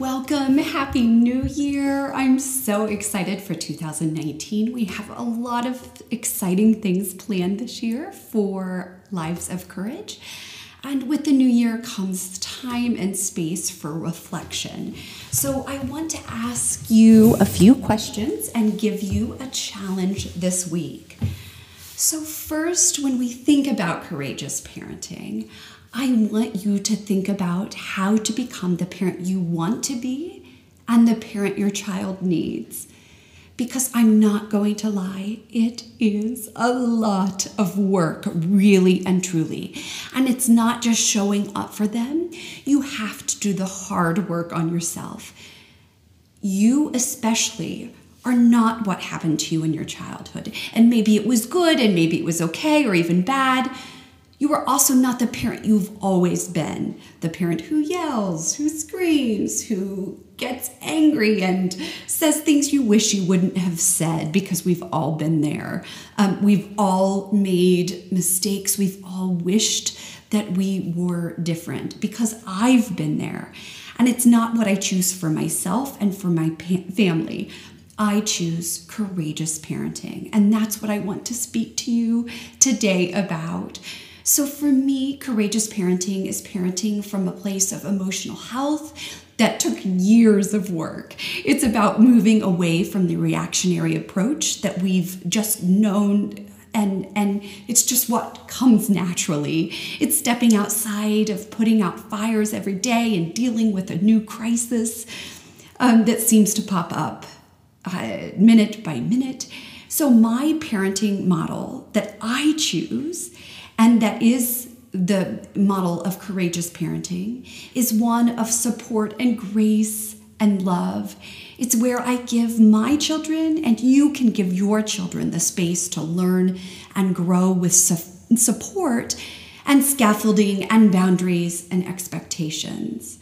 Welcome. Happy New Year. I'm so excited for 2019. We have a lot of exciting things planned this year for Lives of Courage. And with the new year comes time and space for reflection. So, I want to ask you a few questions and give you a challenge this week. So, first, when we think about courageous parenting, I want you to think about how to become the parent you want to be and the parent your child needs because I'm not going to lie, it is a lot of work, really and truly. And it's not just showing up for them, you have to do the hard work on yourself. You, especially, are not what happened to you in your childhood. And maybe it was good, and maybe it was okay, or even bad you are also not the parent you've always been the parent who yells, who screams, who gets angry and says things you wish you wouldn't have said because we've all been there. Um, we've all made mistakes. We've all wished that we were different because I've been there. And it's not what I choose for myself and for my family. I choose courageous parenting. And that's what I want to speak to you today about. So, for me, courageous parenting is parenting from a place of emotional health that took years of work. It's about moving away from the reactionary approach that we've just known and and it's just what comes naturally it's stepping outside of putting out fires every day and dealing with a new crisis um, that seems to pop up uh, minute by minute so my parenting model that i choose and that is the model of courageous parenting, is one of support and grace and love. It's where I give my children, and you can give your children the space to learn and grow with su- support and scaffolding and boundaries and expectations.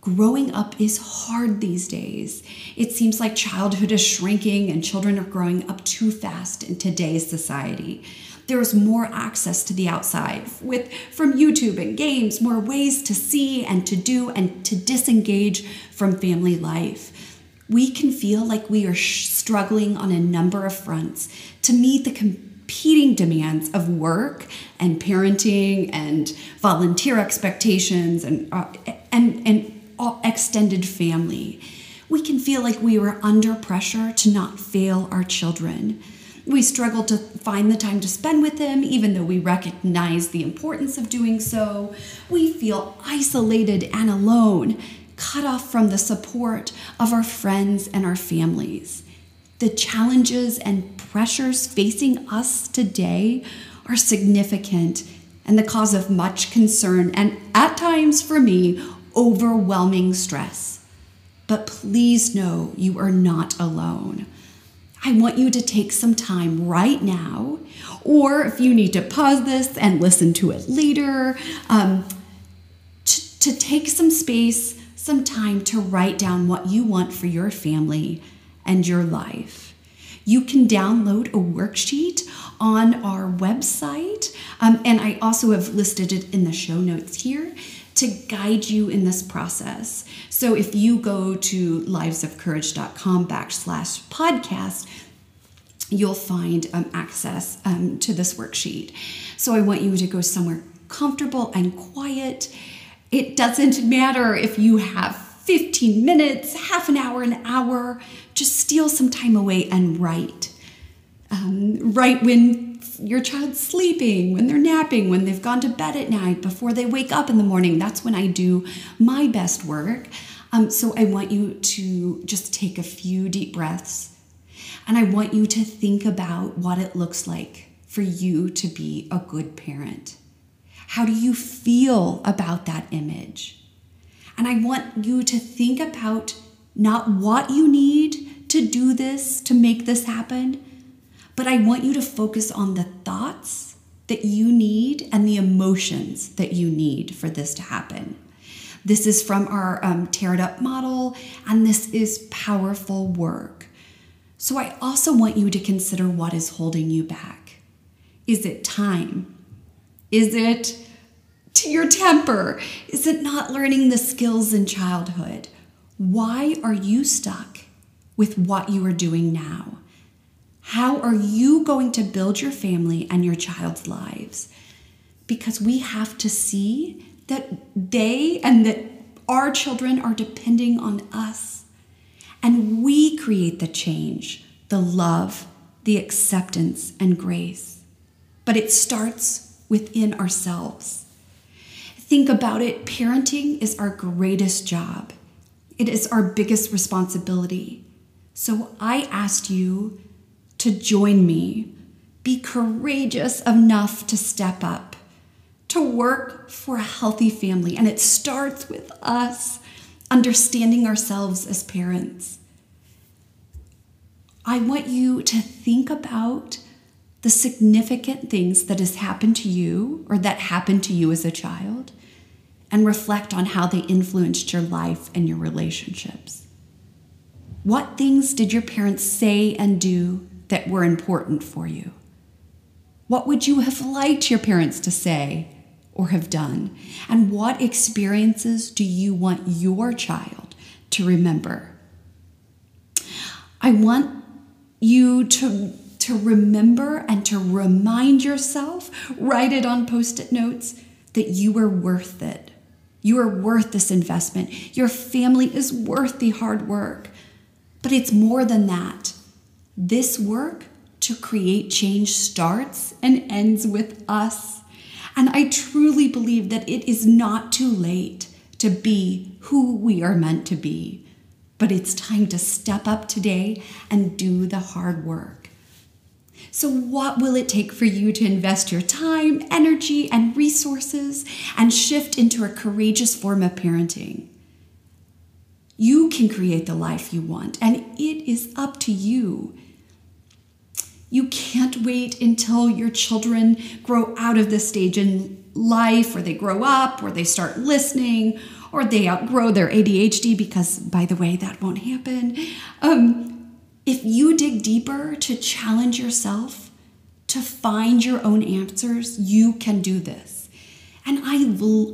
Growing up is hard these days. It seems like childhood is shrinking and children are growing up too fast in today's society there's more access to the outside with from YouTube and games, more ways to see and to do and to disengage from family life. We can feel like we are struggling on a number of fronts to meet the competing demands of work and parenting and volunteer expectations and uh, and and extended family. We can feel like we are under pressure to not fail our children. We struggle to find the time to spend with them, even though we recognize the importance of doing so. We feel isolated and alone, cut off from the support of our friends and our families. The challenges and pressures facing us today are significant and the cause of much concern and, at times for me, overwhelming stress. But please know you are not alone. I want you to take some time right now, or if you need to pause this and listen to it later, um, to, to take some space, some time to write down what you want for your family and your life. You can download a worksheet on our website, um, and I also have listed it in the show notes here to guide you in this process. So if you go to livesofcourage.com backslash podcast, you'll find um, access um, to this worksheet. So I want you to go somewhere comfortable and quiet. It doesn't matter if you have 15 minutes, half an hour, an hour, just steal some time away and write. Um, write when your child's sleeping, when they're napping, when they've gone to bed at night, before they wake up in the morning. That's when I do my best work. Um, so I want you to just take a few deep breaths and I want you to think about what it looks like for you to be a good parent. How do you feel about that image? And I want you to think about not what you need to do this, to make this happen, but I want you to focus on the thoughts that you need and the emotions that you need for this to happen. This is from our um, Tear It Up model, and this is powerful work. So I also want you to consider what is holding you back. Is it time? Is it to your temper? Is it not learning the skills in childhood? Why are you stuck with what you are doing now? How are you going to build your family and your child's lives? Because we have to see that they and that our children are depending on us. And we create the change, the love, the acceptance, and grace. But it starts within ourselves. Think about it parenting is our greatest job, it is our biggest responsibility. So I asked you to join me. Be courageous enough to step up, to work for a healthy family. And it starts with us understanding ourselves as parents. I want you to think about the significant things that has happened to you or that happened to you as a child and reflect on how they influenced your life and your relationships. What things did your parents say and do that were important for you? What would you have liked your parents to say or have done? And what experiences do you want your child to remember? I want you to, to remember and to remind yourself, write it on post it notes, that you are worth it. You are worth this investment. Your family is worth the hard work. But it's more than that. This work to create change starts and ends with us. And I truly believe that it is not too late to be who we are meant to be. But it's time to step up today and do the hard work. So, what will it take for you to invest your time, energy, and resources and shift into a courageous form of parenting? You can create the life you want, and it is up to you. You can't wait until your children grow out of this stage in life, or they grow up, or they start listening, or they outgrow their ADHD, because, by the way, that won't happen. Um, if you dig deeper to challenge yourself, to find your own answers, you can do this. And I,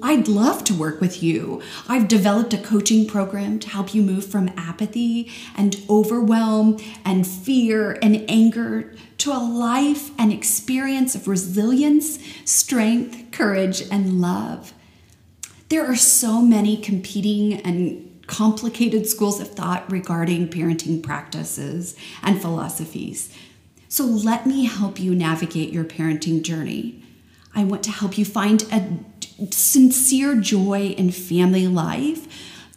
I'd love to work with you. I've developed a coaching program to help you move from apathy and overwhelm and fear and anger to a life and experience of resilience, strength, courage, and love. There are so many competing and complicated schools of thought regarding parenting practices and philosophies. So let me help you navigate your parenting journey. I want to help you find a sincere joy in family life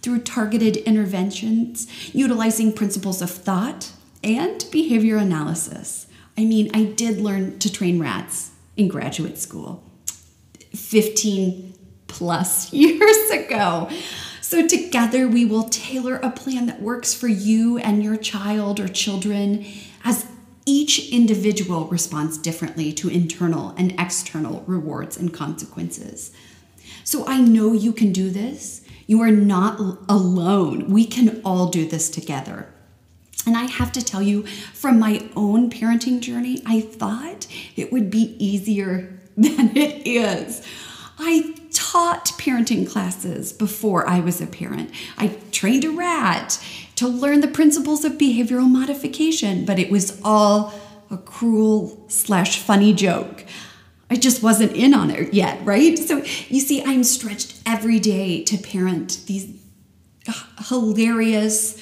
through targeted interventions, utilizing principles of thought and behavior analysis. I mean, I did learn to train rats in graduate school 15 plus years ago. So, together we will tailor a plan that works for you and your child or children as each individual responds differently to internal and external rewards and consequences. So I know you can do this. You are not alone. We can all do this together. And I have to tell you, from my own parenting journey, I thought it would be easier than it is. I taught parenting classes before I was a parent. I trained a rat to learn the principles of behavioral modification, but it was all a cruel slash funny joke. I just wasn't in on it yet, right? So you see, I'm stretched every day to parent these hilarious,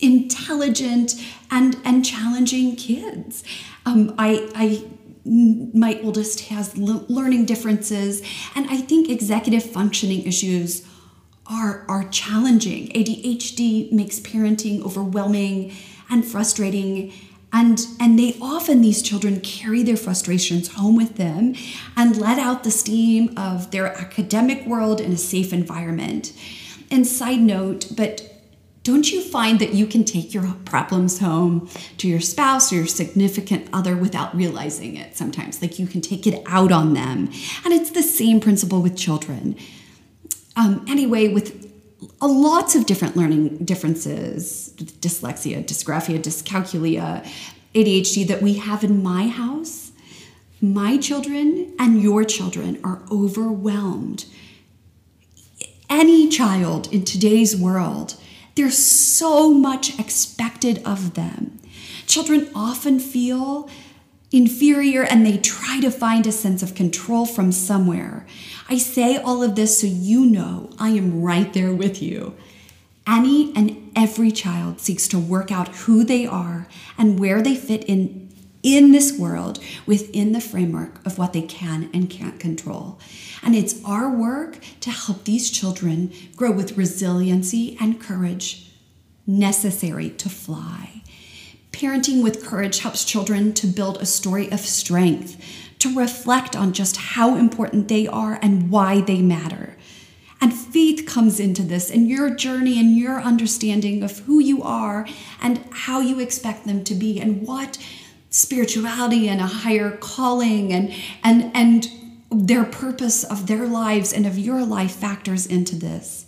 intelligent, and and challenging kids. Um, I, I my oldest has learning differences, and I think executive functioning issues are, are challenging. ADHD makes parenting overwhelming and frustrating. And, and they often, these children carry their frustrations home with them and let out the steam of their academic world in a safe environment. And side note, but Don't you find that you can take your problems home to your spouse or your significant other without realizing it sometimes? Like you can take it out on them. And it's the same principle with children. Um, anyway, with lots of different learning differences dyslexia, dysgraphia, dyscalculia, ADHD that we have in my house, my children and your children are overwhelmed. Any child in today's world there's so much expected of them. Children often feel inferior and they try to find a sense of control from somewhere. I say all of this so you know I am right there with you. Any and every child seeks to work out who they are and where they fit in in this world within the framework of what they can and can't control. And it's our work to help these children grow with resiliency and courage necessary to fly. Parenting with courage helps children to build a story of strength, to reflect on just how important they are and why they matter. And faith comes into this and your journey and your understanding of who you are and how you expect them to be and what spirituality and a higher calling and and and their purpose of their lives and of your life factors into this.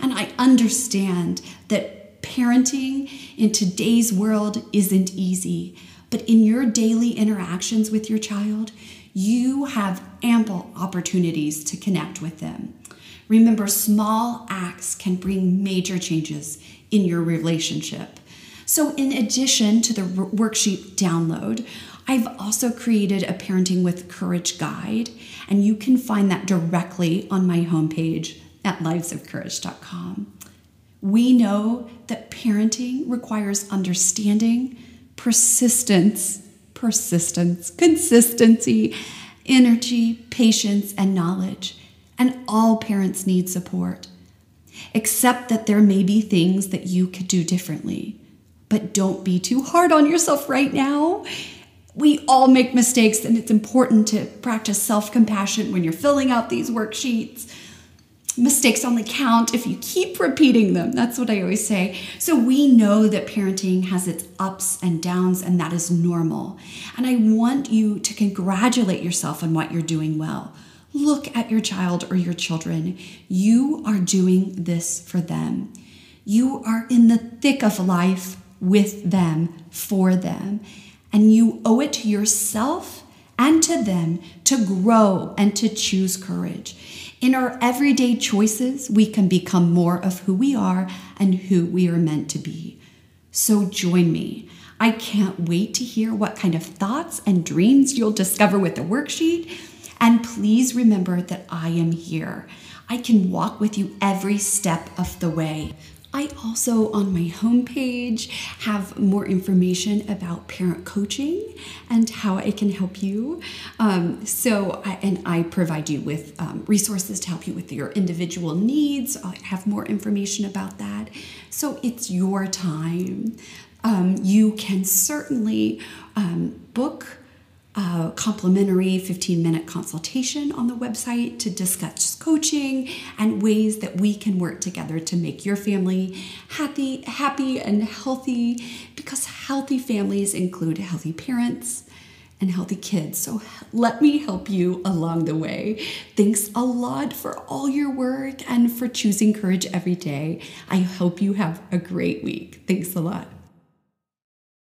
And I understand that parenting in today's world isn't easy, but in your daily interactions with your child, you have ample opportunities to connect with them. Remember, small acts can bring major changes in your relationship. So, in addition to the worksheet download, I've also created a Parenting with Courage guide, and you can find that directly on my homepage at livesofcourage.com. We know that parenting requires understanding, persistence, persistence, consistency, energy, patience, and knowledge. And all parents need support. except that there may be things that you could do differently. But don't be too hard on yourself right now. We all make mistakes, and it's important to practice self compassion when you're filling out these worksheets. Mistakes only count if you keep repeating them. That's what I always say. So, we know that parenting has its ups and downs, and that is normal. And I want you to congratulate yourself on what you're doing well. Look at your child or your children. You are doing this for them. You are in the thick of life with them, for them. And you owe it to yourself and to them to grow and to choose courage. In our everyday choices, we can become more of who we are and who we are meant to be. So join me. I can't wait to hear what kind of thoughts and dreams you'll discover with the worksheet. And please remember that I am here. I can walk with you every step of the way. I also, on my homepage, have more information about parent coaching and how I can help you. Um, so, I, and I provide you with um, resources to help you with your individual needs. I have more information about that. So, it's your time. Um, you can certainly um, book a complimentary 15 minute consultation on the website to discuss coaching and ways that we can work together to make your family happy, happy and healthy because healthy families include healthy parents and healthy kids. So let me help you along the way. Thanks a lot for all your work and for choosing courage every day. I hope you have a great week. Thanks a lot.